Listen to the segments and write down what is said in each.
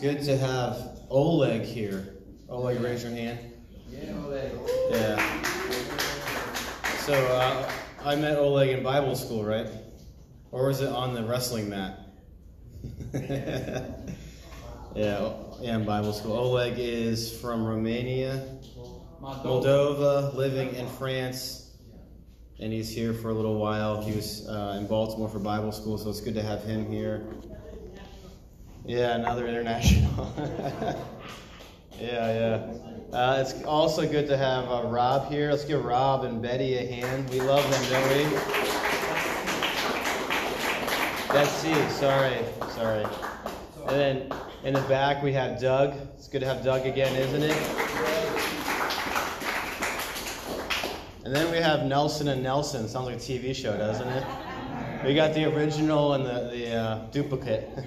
Good to have Oleg here. Oleg, raise your hand. Yeah, Oleg. Yeah. So uh, I met Oleg in Bible school, right? Or was it on the wrestling mat? yeah, yeah, in Bible school. Oleg is from Romania, Moldova, living in France, and he's here for a little while. He was uh, in Baltimore for Bible school, so it's good to have him here. Yeah, now they're international. yeah, yeah. Uh, it's also good to have uh, Rob here. Let's give Rob and Betty a hand. We love them, don't we? Betsy, sorry, sorry. And then in the back we have Doug. It's good to have Doug again, isn't it? And then we have Nelson and Nelson. Sounds like a TV show, doesn't it? We got the original and the, the uh, duplicate.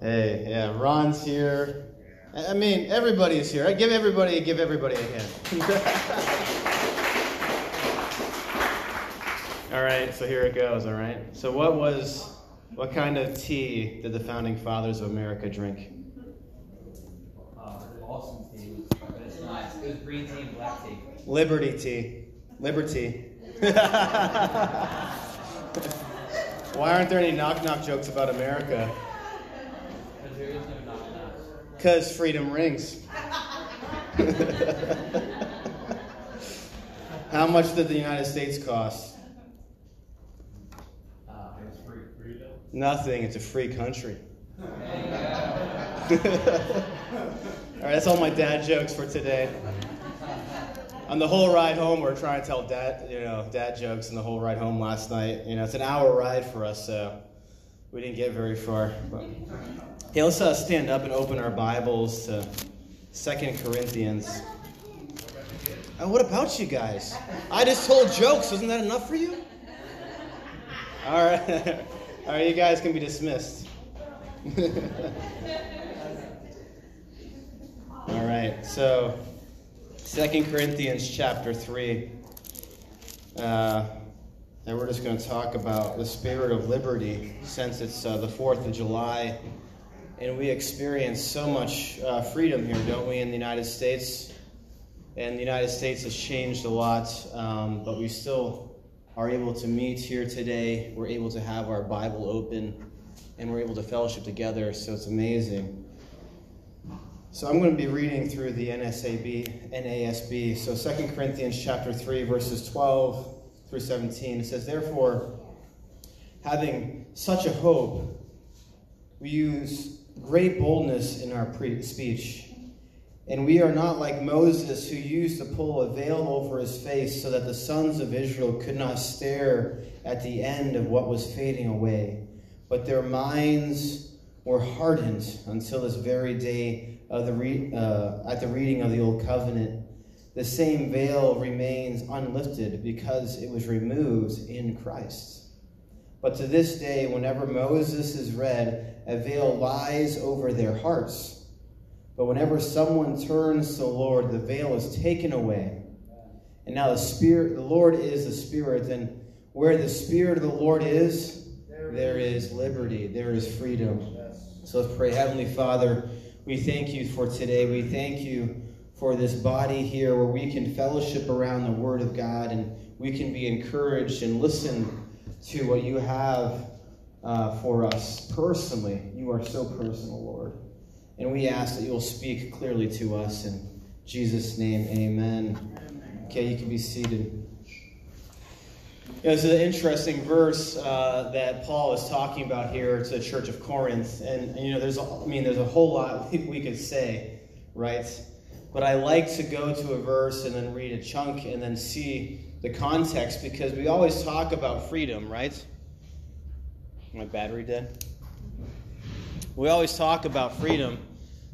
hey, yeah, Ron's here. I mean, everybody's here. I give everybody, give everybody a hand. all right, so here it goes. All right. So, what was, what kind of tea did the founding fathers of America drink? Uh, awesome tea, but it's nice. It was green tea and black tea. Liberty tea. Liberty. Why aren't there any knock knock jokes about America? Because freedom rings. How much did the United States cost? Nothing. It's a free country. All right, that's all my dad jokes for today. On the whole ride home, we are trying to tell dad, you know, dad jokes on the whole ride home last night. You know, it's an hour ride for us, so we didn't get very far. But yeah, let's uh, stand up and open our Bibles to Second Corinthians. Oh, what about you guys? I just told jokes. Wasn't that enough for you? All right, all right, you guys can be dismissed. All right, so Second Corinthians chapter 3. Uh, and we're just going to talk about the spirit of liberty since it's uh, the 4th of July. And we experience so much uh, freedom here, don't we, in the United States? And the United States has changed a lot, um, but we still are able to meet here today. We're able to have our Bible open, and we're able to fellowship together, so it's amazing. So I'm going to be reading through the NSAB, NASB. So 2 Corinthians chapter 3 verses 12 through 17 it says therefore having such a hope we use great boldness in our pre- speech and we are not like Moses who used to pull a veil over his face so that the sons of Israel could not stare at the end of what was fading away but their minds were hardened until this very day of the re- uh, at the reading of the Old Covenant, the same veil remains unlifted because it was removed in Christ. But to this day, whenever Moses is read, a veil lies over their hearts. But whenever someone turns to the Lord, the veil is taken away. And now the Spirit, the Lord is the Spirit, and where the Spirit of the Lord is, there is liberty, there is freedom. So let's pray. Heavenly Father, we thank you for today. We thank you for this body here where we can fellowship around the Word of God and we can be encouraged and listen to what you have uh, for us personally. You are so personal, Lord. And we ask that you'll speak clearly to us. In Jesus' name, amen. Okay, you can be seated. It's an interesting verse uh, that Paul is talking about here to the church of Corinth, and, and you know, there's a, I mean, there's a whole lot we could say, right? But I like to go to a verse and then read a chunk and then see the context because we always talk about freedom, right? My battery dead. We always talk about freedom,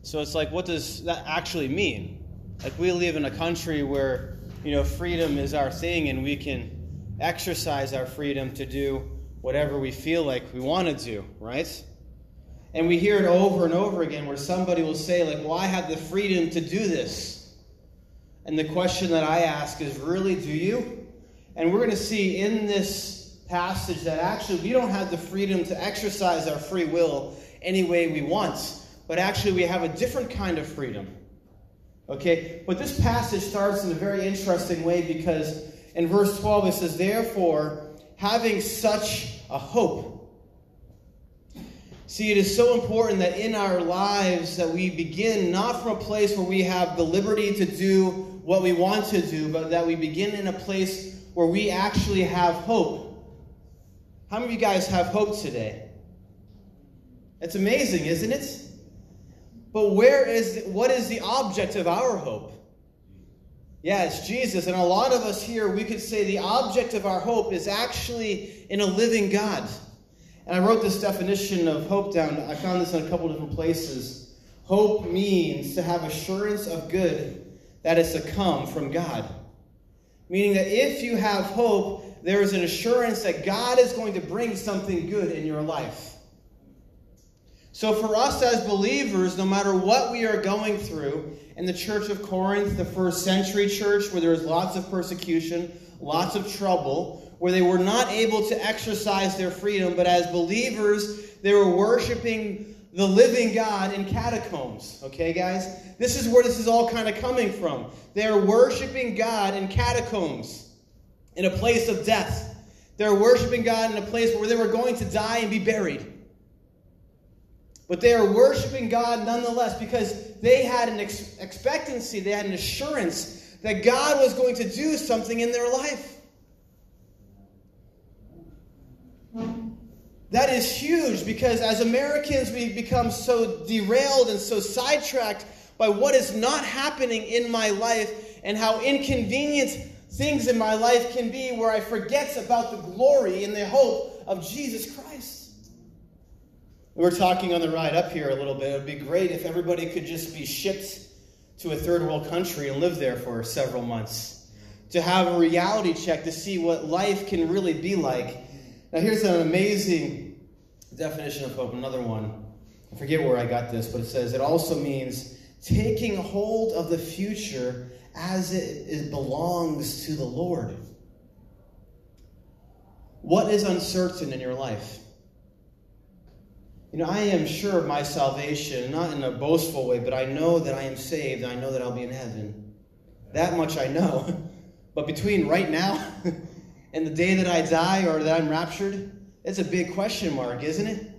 so it's like, what does that actually mean? Like we live in a country where you know freedom is our thing, and we can exercise our freedom to do whatever we feel like we want to do, right? And we hear it over and over again where somebody will say, like, well, I have the freedom to do this. And the question that I ask is, really, do you? And we're going to see in this passage that actually we don't have the freedom to exercise our free will any way we want, but actually we have a different kind of freedom. Okay? But this passage starts in a very interesting way because in verse 12 it says, Therefore, having such a hope. See, it is so important that in our lives that we begin not from a place where we have the liberty to do what we want to do, but that we begin in a place where we actually have hope. How many of you guys have hope today? It's amazing, isn't it? But where is what is the object of our hope? Yeah, it's Jesus. And a lot of us here, we could say the object of our hope is actually in a living God. And I wrote this definition of hope down. I found this in a couple different places. Hope means to have assurance of good that is to come from God. Meaning that if you have hope, there is an assurance that God is going to bring something good in your life. So, for us as believers, no matter what we are going through, in the church of Corinth, the first century church, where there was lots of persecution, lots of trouble, where they were not able to exercise their freedom, but as believers, they were worshiping the living God in catacombs. Okay, guys? This is where this is all kind of coming from. They're worshiping God in catacombs, in a place of death. They're worshiping God in a place where they were going to die and be buried. But they are worshiping God nonetheless because they had an ex- expectancy, they had an assurance that God was going to do something in their life. That is huge because as Americans, we become so derailed and so sidetracked by what is not happening in my life and how inconvenient things in my life can be where I forget about the glory and the hope of Jesus Christ. We were talking on the ride up here a little bit. It would be great if everybody could just be shipped to a third world country and live there for several months. To have a reality check to see what life can really be like. Now, here's an amazing definition of hope, another one. I forget where I got this, but it says it also means taking hold of the future as it belongs to the Lord. What is uncertain in your life? You know, I am sure of my salvation, not in a boastful way, but I know that I am saved I know that I'll be in heaven. That much I know. But between right now and the day that I die or that I'm raptured, it's a big question mark, isn't it?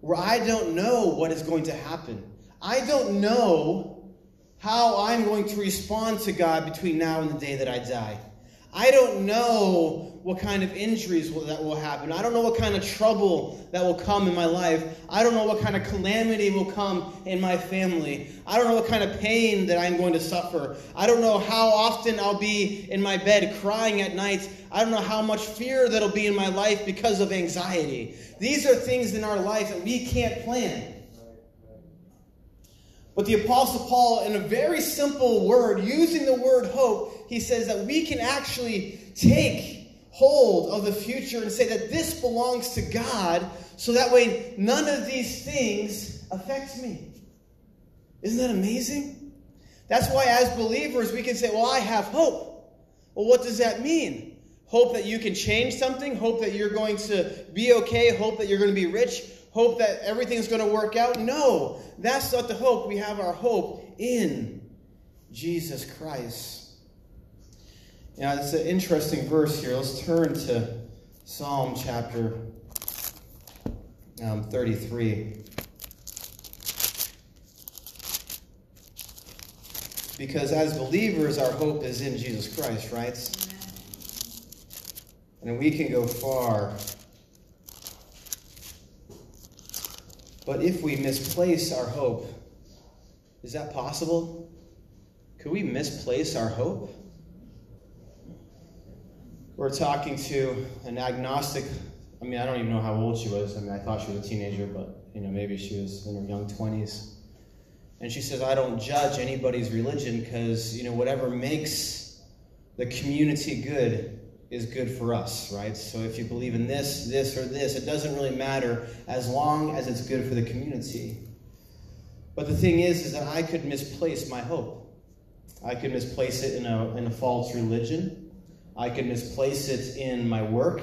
Where I don't know what is going to happen. I don't know how I'm going to respond to God between now and the day that I die. I don't know what kind of injuries will, that will happen. I don't know what kind of trouble that will come in my life. I don't know what kind of calamity will come in my family. I don't know what kind of pain that I'm going to suffer. I don't know how often I'll be in my bed crying at night. I don't know how much fear that'll be in my life because of anxiety. These are things in our life that we can't plan. But the Apostle Paul, in a very simple word, using the word hope, he says that we can actually take hold of the future and say that this belongs to God, so that way none of these things affect me. Isn't that amazing? That's why, as believers, we can say, Well, I have hope. Well, what does that mean? Hope that you can change something, hope that you're going to be okay, hope that you're going to be rich, hope that everything's going to work out. No, that's not the hope. We have our hope in Jesus Christ. Now, it's an interesting verse here. Let's turn to Psalm chapter um, 33. Because as believers, our hope is in Jesus Christ, right? And we can go far But if we misplace our hope, is that possible? Could we misplace our hope? We're talking to an agnostic. I mean, I don't even know how old she was. I mean, I thought she was a teenager, but you know, maybe she was in her young twenties. And she says, "I don't judge anybody's religion because you know whatever makes the community good is good for us, right? So if you believe in this, this, or this, it doesn't really matter as long as it's good for the community. But the thing is, is that I could misplace my hope. I could misplace it in a, in a false religion. I could misplace it in my work,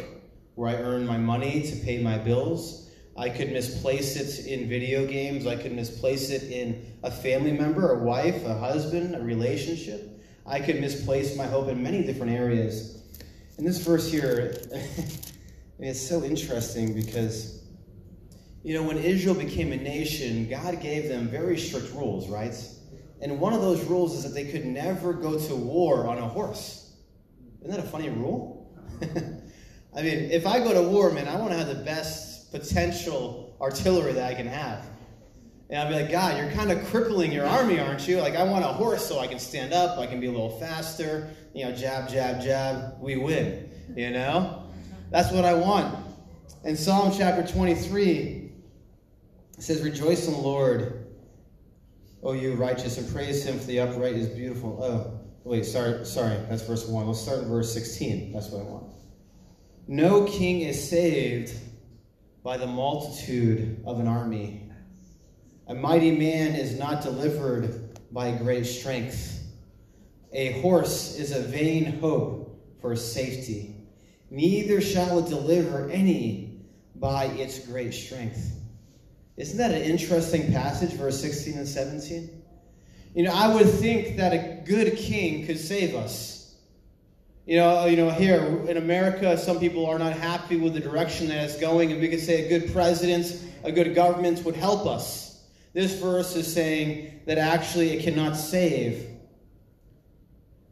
where I earn my money to pay my bills. I could misplace it in video games. I could misplace it in a family member, a wife, a husband, a relationship. I could misplace my hope in many different areas. In this verse here, it's so interesting because, you know, when Israel became a nation, God gave them very strict rules, right? And one of those rules is that they could never go to war on a horse. Isn't that a funny rule? I mean, if I go to war, man, I want to have the best potential artillery that I can have. And I'll be like, God, you're kind of crippling your army, aren't you? Like, I want a horse so I can stand up, I can be a little faster. You know, jab, jab, jab, we win. You know? That's what I want. In Psalm chapter 23, it says, Rejoice in the Lord, O you righteous, and praise him for the upright is beautiful. Oh, wait, sorry, sorry, that's verse 1. Let's start in verse 16. That's what I want. No king is saved by the multitude of an army. A mighty man is not delivered by great strength. A horse is a vain hope for safety. Neither shall it deliver any by its great strength. Isn't that an interesting passage, verse 16 and 17? You know, I would think that a good king could save us. You know, you know, here in America, some people are not happy with the direction that it's going, and we could say a good president, a good government would help us. This verse is saying that actually it cannot save.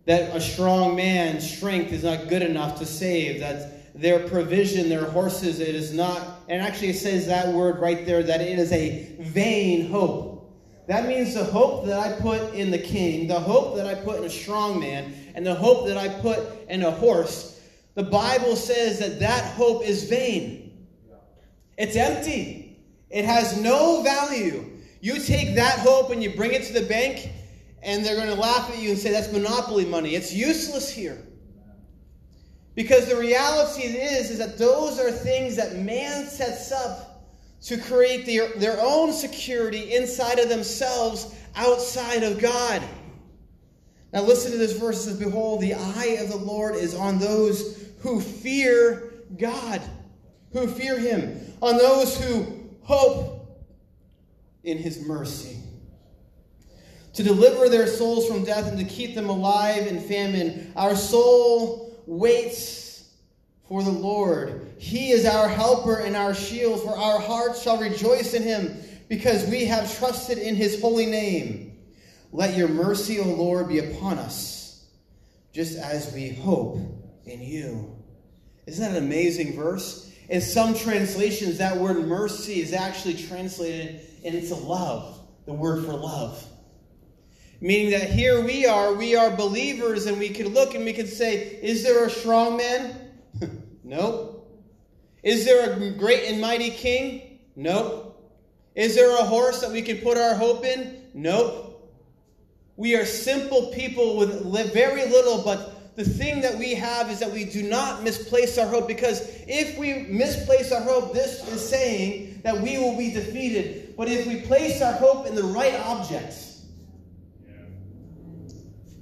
That a strong man's strength is not good enough to save. That their provision, their horses, it is not, and actually it says that word right there, that it is a vain hope. That means the hope that I put in the king, the hope that I put in a strong man, and the hope that I put in a horse, the Bible says that that hope is vain. It's empty. It has no value. You take that hope and you bring it to the bank, and they're going to laugh at you and say, that's monopoly money. It's useless here. Because the reality is, is that those are things that man sets up to create their, their own security inside of themselves outside of God. Now, listen to this verse. It says, Behold, the eye of the Lord is on those who fear God, who fear Him, on those who hope in His mercy. To deliver their souls from death and to keep them alive in famine. Our soul waits for the Lord. He is our helper and our shield, for our hearts shall rejoice in him, because we have trusted in his holy name. Let your mercy, O Lord, be upon us, just as we hope in you. Isn't that an amazing verse? In some translations, that word mercy is actually translated into love, the word for love. Meaning that here we are, we are believers, and we can look and we can say, Is there a strong man? nope. Is there a great and mighty king? Nope. Is there a horse that we can put our hope in? Nope. We are simple people with very little, but the thing that we have is that we do not misplace our hope because if we misplace our hope, this is saying that we will be defeated. But if we place our hope in the right objects,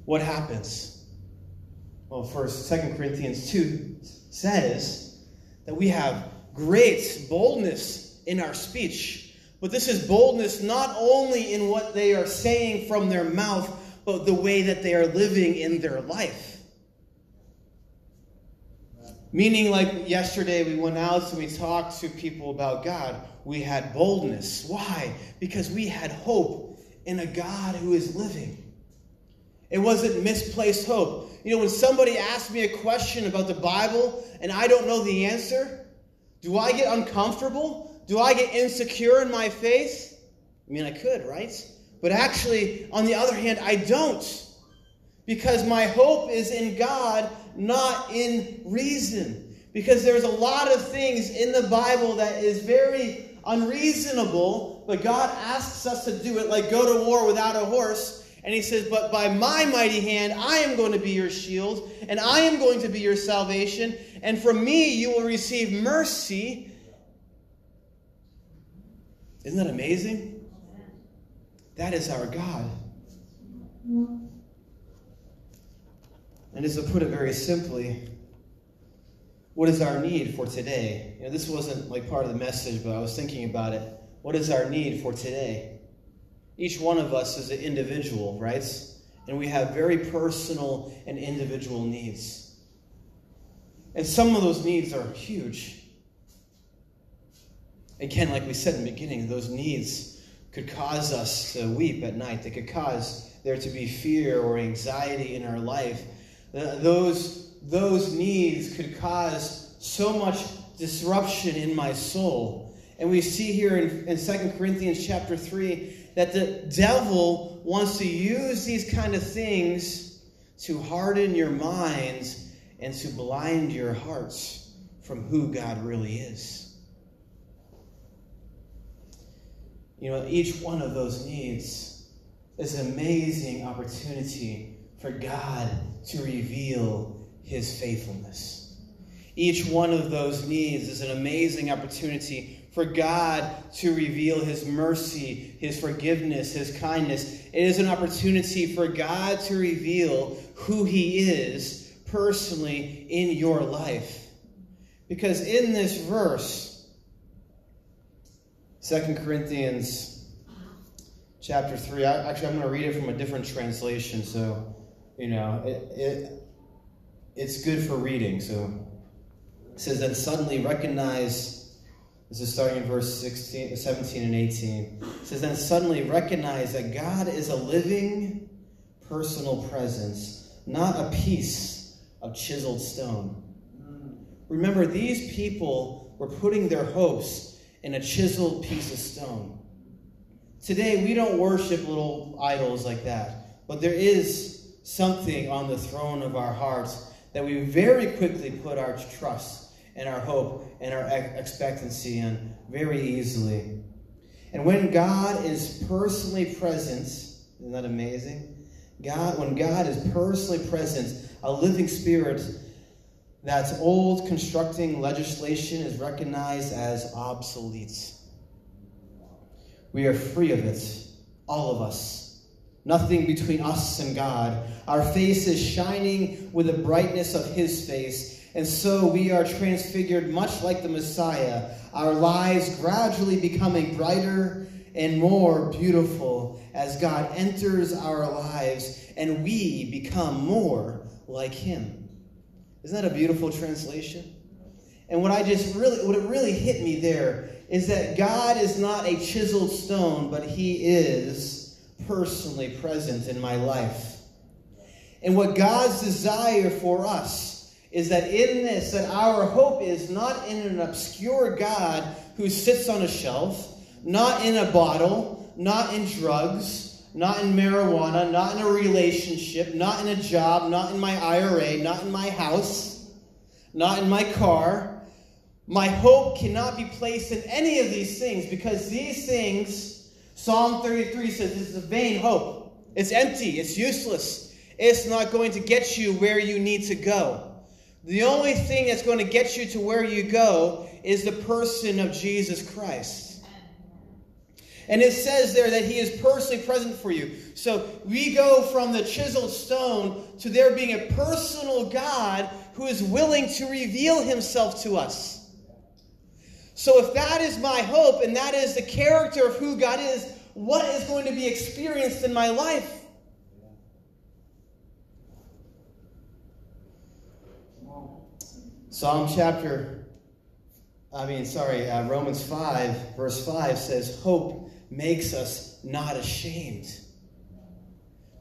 what happens? Well, first, Second Corinthians 2 says that we have great boldness in our speech. But this is boldness not only in what they are saying from their mouth, but the way that they are living in their life. Meaning, like yesterday, we went out and we talked to people about God. We had boldness. Why? Because we had hope in a God who is living. It wasn't misplaced hope. You know, when somebody asks me a question about the Bible and I don't know the answer, do I get uncomfortable? Do I get insecure in my faith? I mean, I could, right? But actually, on the other hand, I don't. Because my hope is in God, not in reason. Because there's a lot of things in the Bible that is very unreasonable, but God asks us to do it, like go to war without a horse. And he says, But by my mighty hand, I am going to be your shield, and I am going to be your salvation, and from me you will receive mercy. Isn't that amazing? That is our God. And just to put it very simply, what is our need for today? You know, this wasn't like part of the message, but I was thinking about it. What is our need for today? Each one of us is an individual, right? And we have very personal and individual needs. And some of those needs are huge. Again, like we said in the beginning, those needs could cause us to weep at night. They could cause there to be fear or anxiety in our life. Those, those needs could cause so much disruption in my soul. And we see here in, in 2 Corinthians chapter 3 that the devil wants to use these kind of things to harden your minds and to blind your hearts from who God really is. You know, each one of those needs is an amazing opportunity for God to reveal his faithfulness. Each one of those needs is an amazing opportunity for God to reveal his mercy, his forgiveness, his kindness. It is an opportunity for God to reveal who he is personally in your life. Because in this verse, Second Corinthians chapter 3. I, actually, I'm going to read it from a different translation, so, you know, it, it, it's good for reading. So it says, Then suddenly recognize, this is starting in verse 16, 17 and 18. It says, Then suddenly recognize that God is a living, personal presence, not a piece of chiseled stone. Remember, these people were putting their hopes in a chiseled piece of stone. Today, we don't worship little idols like that, but there is something on the throne of our hearts that we very quickly put our trust and our hope and our expectancy in very easily. And when God is personally present, isn't that amazing? God, when God is personally present, a living spirit that old constructing legislation is recognized as obsolete. We are free of it, all of us. Nothing between us and God. Our face is shining with the brightness of His face, and so we are transfigured much like the Messiah, our lives gradually becoming brighter and more beautiful as God enters our lives and we become more like Him. Isn't that a beautiful translation? And what I just really, what it really hit me there is that God is not a chiseled stone, but He is personally present in my life. And what God's desire for us is that in this, that our hope is not in an obscure God who sits on a shelf, not in a bottle, not in drugs, not in marijuana, not in a relationship, not in a job, not in my IRA, not in my house, not in my car. My hope cannot be placed in any of these things because these things, Psalm 33 says, this is a vain hope. It's empty, it's useless. It's not going to get you where you need to go. The only thing that's going to get you to where you go is the person of Jesus Christ. And it says there that he is personally present for you. So we go from the chiseled stone to there being a personal God who is willing to reveal himself to us. So if that is my hope and that is the character of who God is, what is going to be experienced in my life? Psalm chapter, I mean, sorry, uh, Romans 5, verse 5 says, Hope makes us not ashamed.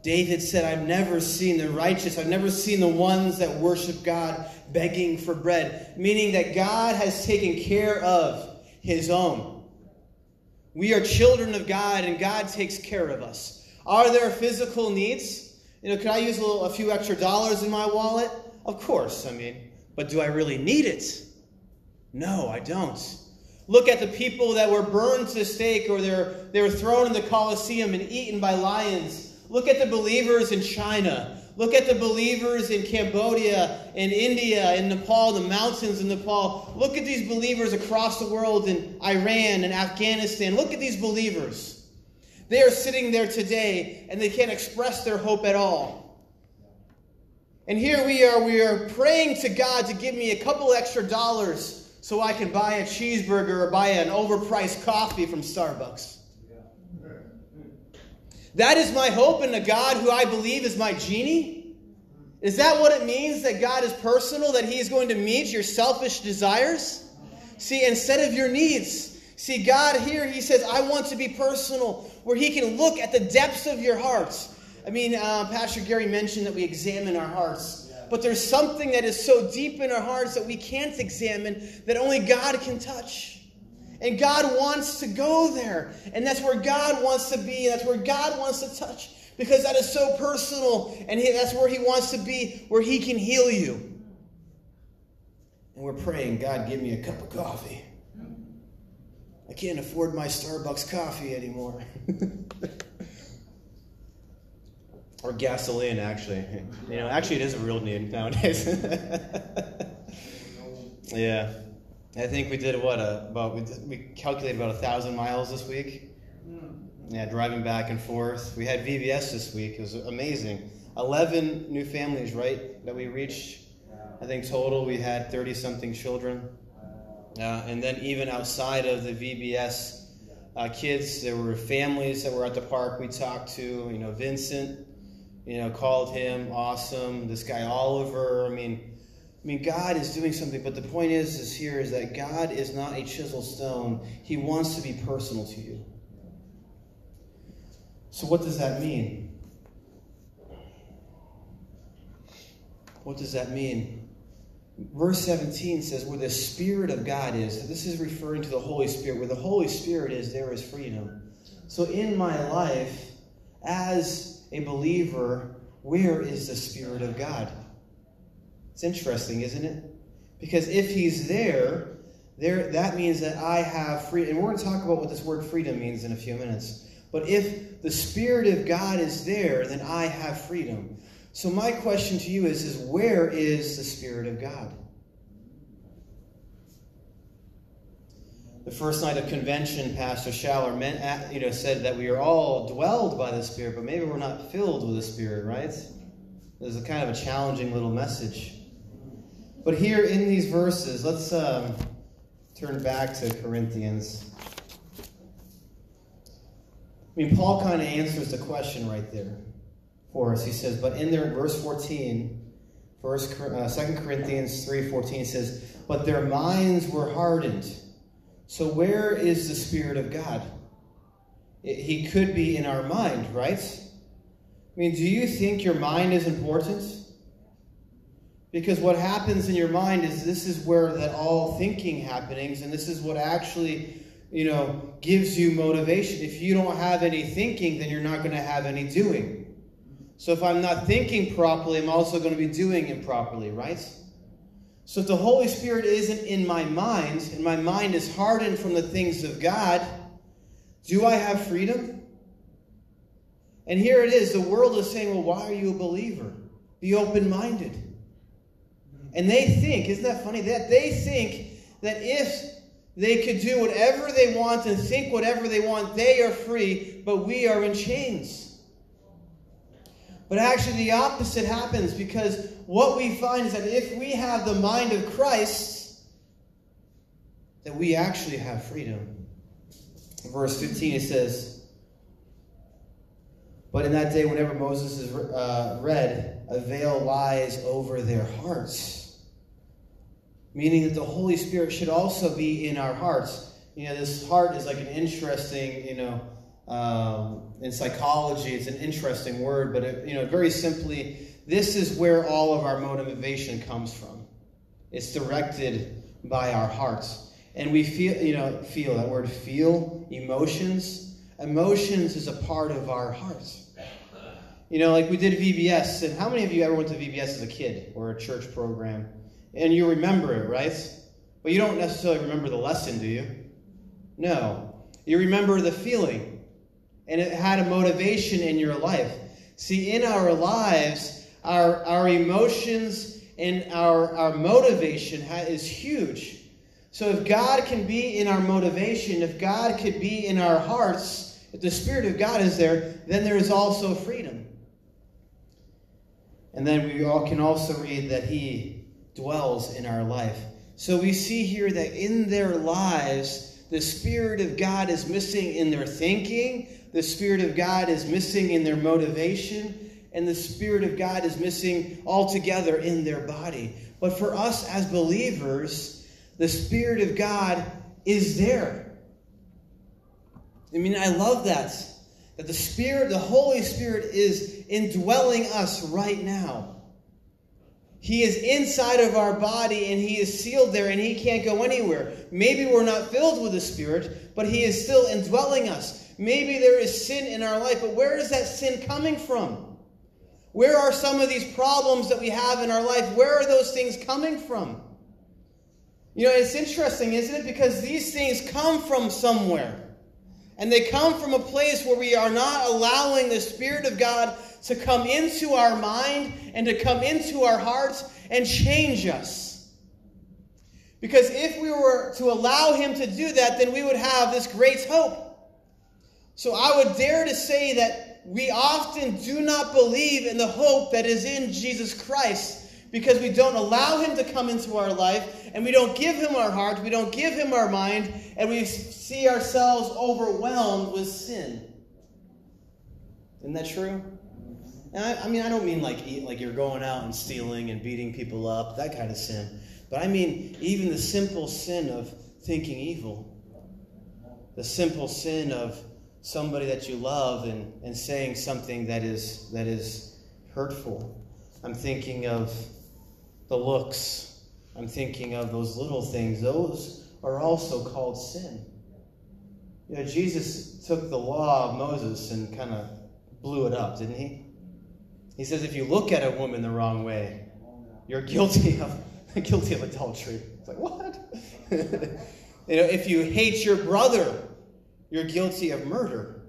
David said, I've never seen the righteous, I've never seen the ones that worship God begging for bread, meaning that God has taken care of his own. We are children of God, and God takes care of us. Are there physical needs? You know, could I use a, little, a few extra dollars in my wallet? Of course, I mean, but do I really need it? No, I don't. Look at the people that were burned to the stake or they're, they were thrown in the Colosseum and eaten by lions. Look at the believers in China. Look at the believers in Cambodia, in India, in Nepal, the mountains in Nepal. Look at these believers across the world in Iran and Afghanistan. Look at these believers. They are sitting there today and they can't express their hope at all. And here we are, we are praying to God to give me a couple extra dollars so I can buy a cheeseburger or buy an overpriced coffee from Starbucks. That is my hope in a God who I believe is my genie? Is that what it means that God is personal, that He is going to meet your selfish desires? See, instead of your needs. See, God here, He says, I want to be personal, where He can look at the depths of your hearts. I mean, uh, Pastor Gary mentioned that we examine our hearts. But there's something that is so deep in our hearts that we can't examine that only God can touch. And God wants to go there. And that's where God wants to be. And that's where God wants to touch. Because that is so personal. And he, that's where He wants to be, where He can heal you. And we're praying, God, give me a cup of coffee. I can't afford my Starbucks coffee anymore. or gasoline, actually. You know, actually, it is a real need nowadays. yeah. I think we did what uh, about we, did, we calculated about a thousand miles this week. Yeah, driving back and forth. We had VBS this week. It was amazing. Eleven new families, right, that we reached. I think total we had thirty something children. Uh, and then even outside of the VBS uh, kids, there were families that were at the park we talked to. You know, Vincent, you know, called him awesome. This guy Oliver. I mean I mean, God is doing something, but the point is, is here is that God is not a chisel stone. He wants to be personal to you. So, what does that mean? What does that mean? Verse 17 says, Where the Spirit of God is, this is referring to the Holy Spirit. Where the Holy Spirit is, there is freedom. So, in my life, as a believer, where is the Spirit of God? It's interesting, isn't it? Because if he's there, there that means that I have freedom. And we're going to talk about what this word freedom means in a few minutes. But if the Spirit of God is there, then I have freedom. So my question to you is, is where is the Spirit of God? The first night of convention, Pastor Schaller meant, you know, said that we are all dwelled by the Spirit, but maybe we're not filled with the Spirit, right? There's a kind of a challenging little message. But here in these verses, let's um, turn back to Corinthians. I mean, Paul kind of answers the question right there for us. He says, but in there, verse 14, first, uh, 2 Corinthians 3.14 says, but their minds were hardened. So where is the Spirit of God? He could be in our mind, right? I mean, do you think your mind is important? Because what happens in your mind is this is where that all thinking happenings, and this is what actually, you know, gives you motivation. If you don't have any thinking, then you're not going to have any doing. So if I'm not thinking properly, I'm also going to be doing improperly, right? So if the Holy Spirit isn't in my mind, and my mind is hardened from the things of God, do I have freedom? And here it is. The world is saying, well, why are you a believer? Be open minded. And they think, isn't that funny? That they think that if they could do whatever they want and think whatever they want, they are free, but we are in chains. But actually, the opposite happens because what we find is that if we have the mind of Christ, that we actually have freedom. In verse 15, it says, But in that day, whenever Moses is uh, read, a veil lies over their hearts meaning that the Holy Spirit should also be in our hearts. You know, this heart is like an interesting, you know, um, in psychology, it's an interesting word, but it, you know, very simply, this is where all of our motivation comes from. It's directed by our hearts, and we feel, you know, feel that word, feel emotions. Emotions is a part of our hearts. You know, like we did VBS, and how many of you ever went to VBS as a kid or a church program? and you remember it, right? But you don't necessarily remember the lesson, do you? No. You remember the feeling, and it had a motivation in your life. See, in our lives, our, our emotions and our, our motivation is huge. So if God can be in our motivation, if God could be in our hearts, if the Spirit of God is there, then there is also freedom. And then we all can also read that he dwells in our life. So we see here that in their lives, the Spirit of God is missing in their thinking, the Spirit of God is missing in their motivation, and the Spirit of God is missing altogether in their body. But for us as believers, the Spirit of God is there. I mean, I love that. That the Spirit, the Holy Spirit, is indwelling us right now. He is inside of our body and He is sealed there and He can't go anywhere. Maybe we're not filled with the Spirit, but He is still indwelling us. Maybe there is sin in our life, but where is that sin coming from? Where are some of these problems that we have in our life? Where are those things coming from? You know, it's interesting, isn't it? Because these things come from somewhere. And they come from a place where we are not allowing the Spirit of God to come into our mind and to come into our hearts and change us. Because if we were to allow Him to do that, then we would have this great hope. So I would dare to say that we often do not believe in the hope that is in Jesus Christ because we don't allow him to come into our life and we don't give him our heart, we don't give him our mind, and we see ourselves overwhelmed with sin. Isn't that true? I, I mean, I don't mean like like you're going out and stealing and beating people up, that kind of sin. But I mean even the simple sin of thinking evil, the simple sin of somebody that you love and, and saying something that is that is hurtful. I'm thinking of the looks. I'm thinking of those little things. Those are also called sin. You know, Jesus took the law of Moses and kind of blew it up, didn't he? He says if you look at a woman the wrong way, you're guilty of guilty of adultery. It's like what? you know, if you hate your brother, you're guilty of murder.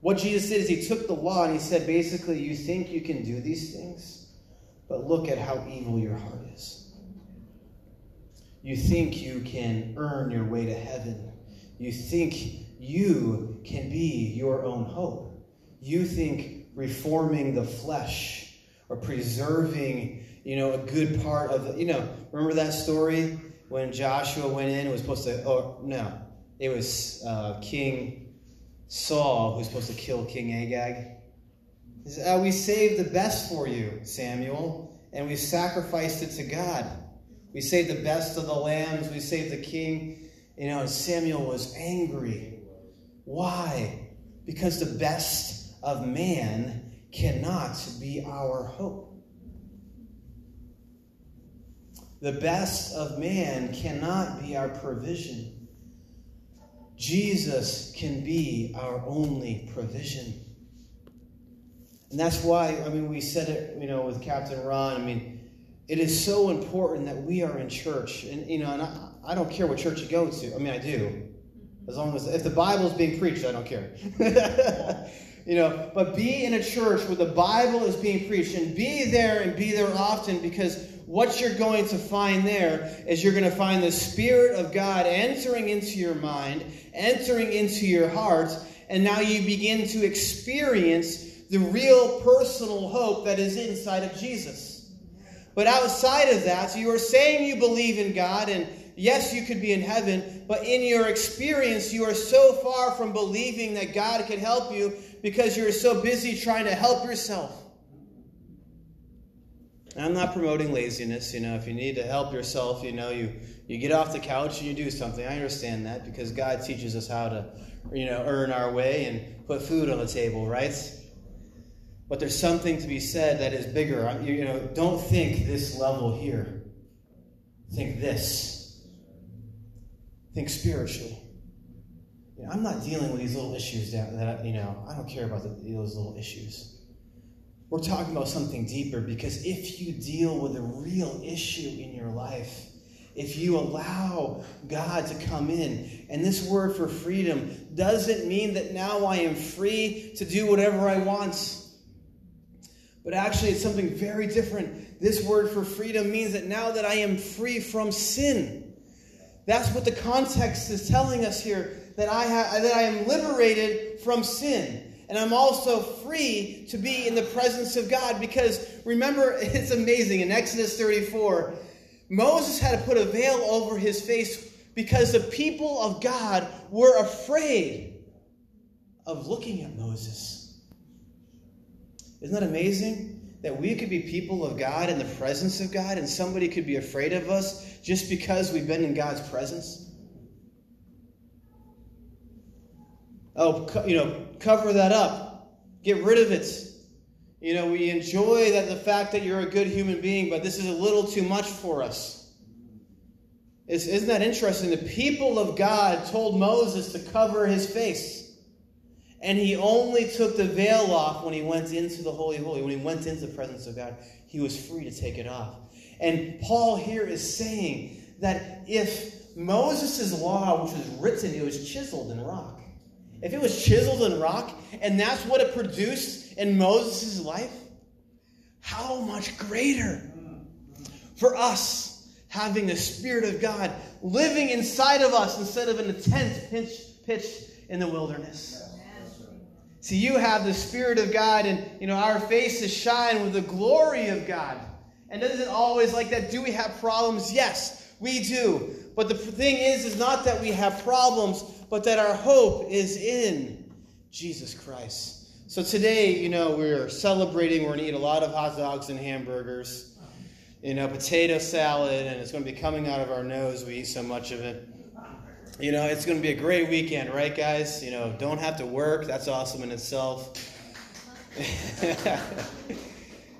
What Jesus did is he took the law and he said basically, you think you can do these things? But look at how evil your heart is. You think you can earn your way to heaven. You think you can be your own hope. You think reforming the flesh or preserving, you know, a good part of the, you know, remember that story when Joshua went in and was supposed to, oh, no, it was uh, King Saul who was supposed to kill King Agag. He oh, We saved the best for you, Samuel, and we sacrificed it to God. We saved the best of the lambs, we saved the king. You know, Samuel was angry. Why? Because the best of man cannot be our hope. The best of man cannot be our provision. Jesus can be our only provision. And that's why, I mean, we said it, you know, with Captain Ron. I mean, it is so important that we are in church. And, you know, and I, I don't care what church you go to. I mean, I do. As long as, if the Bible is being preached, I don't care. you know, but be in a church where the Bible is being preached and be there and be there often because what you're going to find there is you're going to find the Spirit of God entering into your mind, entering into your heart, and now you begin to experience the real personal hope that is inside of Jesus. But outside of that, so you are saying you believe in God, and yes, you could be in heaven, but in your experience, you are so far from believing that God could help you because you're so busy trying to help yourself. I'm not promoting laziness, you know, if you need to help yourself, you know, you, you get off the couch and you do something. I understand that because God teaches us how to, you know, earn our way and put food on the table, right? But there's something to be said that is bigger. You know, don't think this level here. Think this. Think spiritually. You know, I'm not dealing with these little issues that, that you know, I don't care about the, those little issues. We're talking about something deeper because if you deal with a real issue in your life, if you allow God to come in, and this word for freedom doesn't mean that now I am free to do whatever I want. But actually, it's something very different. This word for freedom means that now that I am free from sin, that's what the context is telling us here that I, ha- that I am liberated from sin. And I'm also free to be in the presence of God because remember, it's amazing. In Exodus 34, Moses had to put a veil over his face because the people of God were afraid of looking at Moses. Isn't that amazing? That we could be people of God in the presence of God and somebody could be afraid of us just because we've been in God's presence? Oh, you know, cover that up. Get rid of it. You know, we enjoy that the fact that you're a good human being, but this is a little too much for us. It's, isn't that interesting? The people of God told Moses to cover his face. And he only took the veil off when he went into the Holy Holy. When he went into the presence of God, he was free to take it off. And Paul here is saying that if Moses' law, which was written, it was chiseled in rock. If it was chiseled in rock, and that's what it produced in Moses' life, how much greater for us having the Spirit of God living inside of us instead of in a tent pitched in the wilderness. See, you have the Spirit of God, and you know our faces shine with the glory of God. And isn't it always like that? Do we have problems? Yes, we do. But the thing is, is not that we have problems, but that our hope is in Jesus Christ. So today, you know, we're celebrating. We're going to eat a lot of hot dogs and hamburgers, you know, potato salad, and it's going to be coming out of our nose. We eat so much of it. You know, it's going to be a great weekend, right, guys? You know, don't have to work. That's awesome in itself.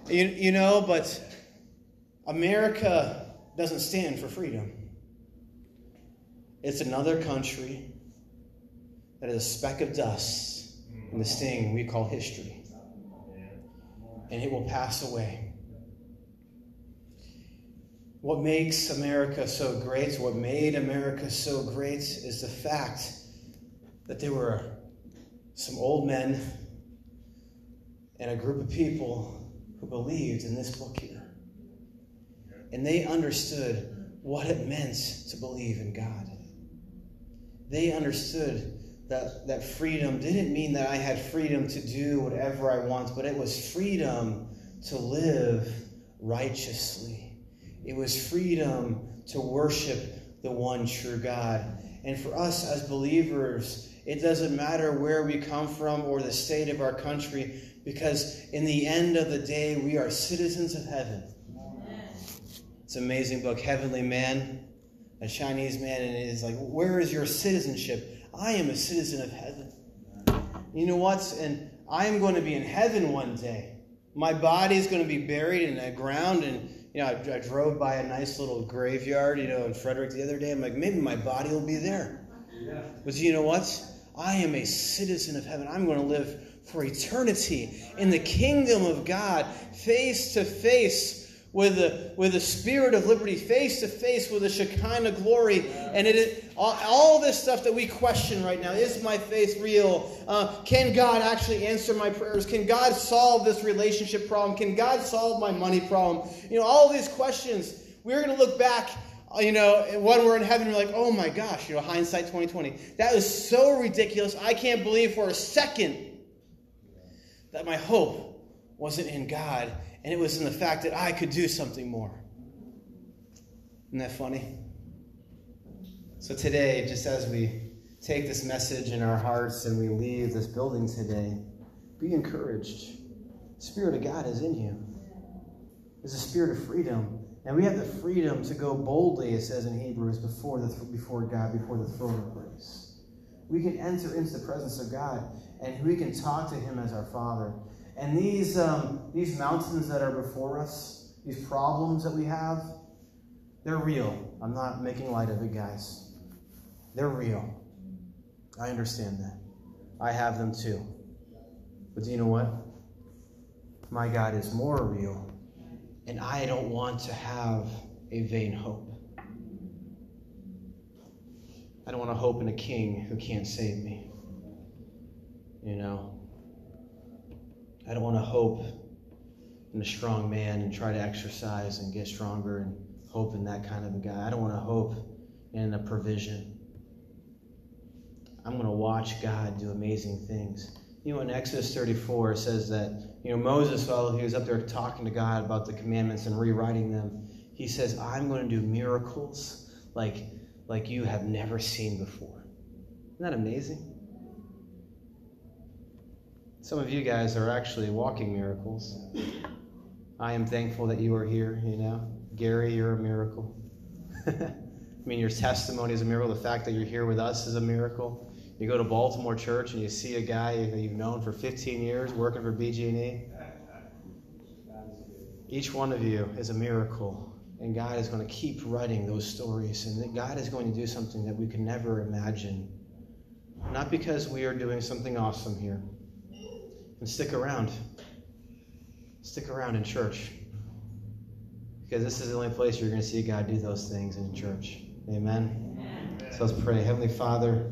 you, you know, but America doesn't stand for freedom. It's another country that is a speck of dust in this thing we call history. And it will pass away. What makes America so great, what made America so great, is the fact that there were some old men and a group of people who believed in this book here. And they understood what it meant to believe in God. They understood that, that freedom didn't mean that I had freedom to do whatever I want, but it was freedom to live righteously. It was freedom to worship the one true God. And for us as believers, it doesn't matter where we come from or the state of our country, because in the end of the day, we are citizens of heaven. It's an amazing book, Heavenly Man, a Chinese man, and it is like, where is your citizenship? I am a citizen of heaven. You know what? And I am going to be in heaven one day. My body is going to be buried in the ground, and you know, I, I, drove by a nice little graveyard, you know, in Frederick the other day. I'm like, maybe my body will be there. Yeah. But you know what? I am a citizen of heaven. I'm going to live for eternity in the kingdom of God, face to face with the, with the spirit of liberty, face to face with the Shekinah glory. And it is all, all this stuff that we question right now. Is my faith real? Uh, can God actually answer my prayers? Can God solve this relationship problem? Can God solve my money problem? You know, all these questions. We're going to look back uh, you know, when we're in heaven, we're like, oh my gosh, you know, hindsight 2020. That was so ridiculous. I can't believe for a second that my hope wasn't in God and it was in the fact that I could do something more. Isn't that funny? So today, just as we take this message in our hearts and we leave this building today, be encouraged. The Spirit of God is in you. There's a spirit of freedom. And we have the freedom to go boldly, it says in Hebrews, before, the, before God, before the throne of grace. We can enter into the presence of God and we can talk to Him as our Father. And these, um, these mountains that are before us, these problems that we have, they're real. I'm not making light of it, guys. They're real. I understand that. I have them too. But do you know what? My God is more real. And I don't want to have a vain hope. I don't want to hope in a king who can't save me. You know? I don't want to hope in a strong man and try to exercise and get stronger and hope in that kind of a guy. I don't want to hope in a provision. I'm going to watch God do amazing things You know, in Exodus 34, it says that, you know, Moses, while he was up there talking to God about the commandments and rewriting them, he says, I'm going to do miracles like, like you have never seen before. Isn't that amazing? Some of you guys are actually walking miracles. I am thankful that you are here, you know. Gary, you're a miracle. I mean, your testimony is a miracle. The fact that you're here with us is a miracle. You go to Baltimore Church and you see a guy that you've known for 15 years working for BG&E. Each one of you is a miracle, and God is going to keep writing those stories, and God is going to do something that we can never imagine. Not because we are doing something awesome here. And stick around. Stick around in church. Because this is the only place you're going to see God do those things in church. Amen. Amen. So let's pray. Heavenly Father,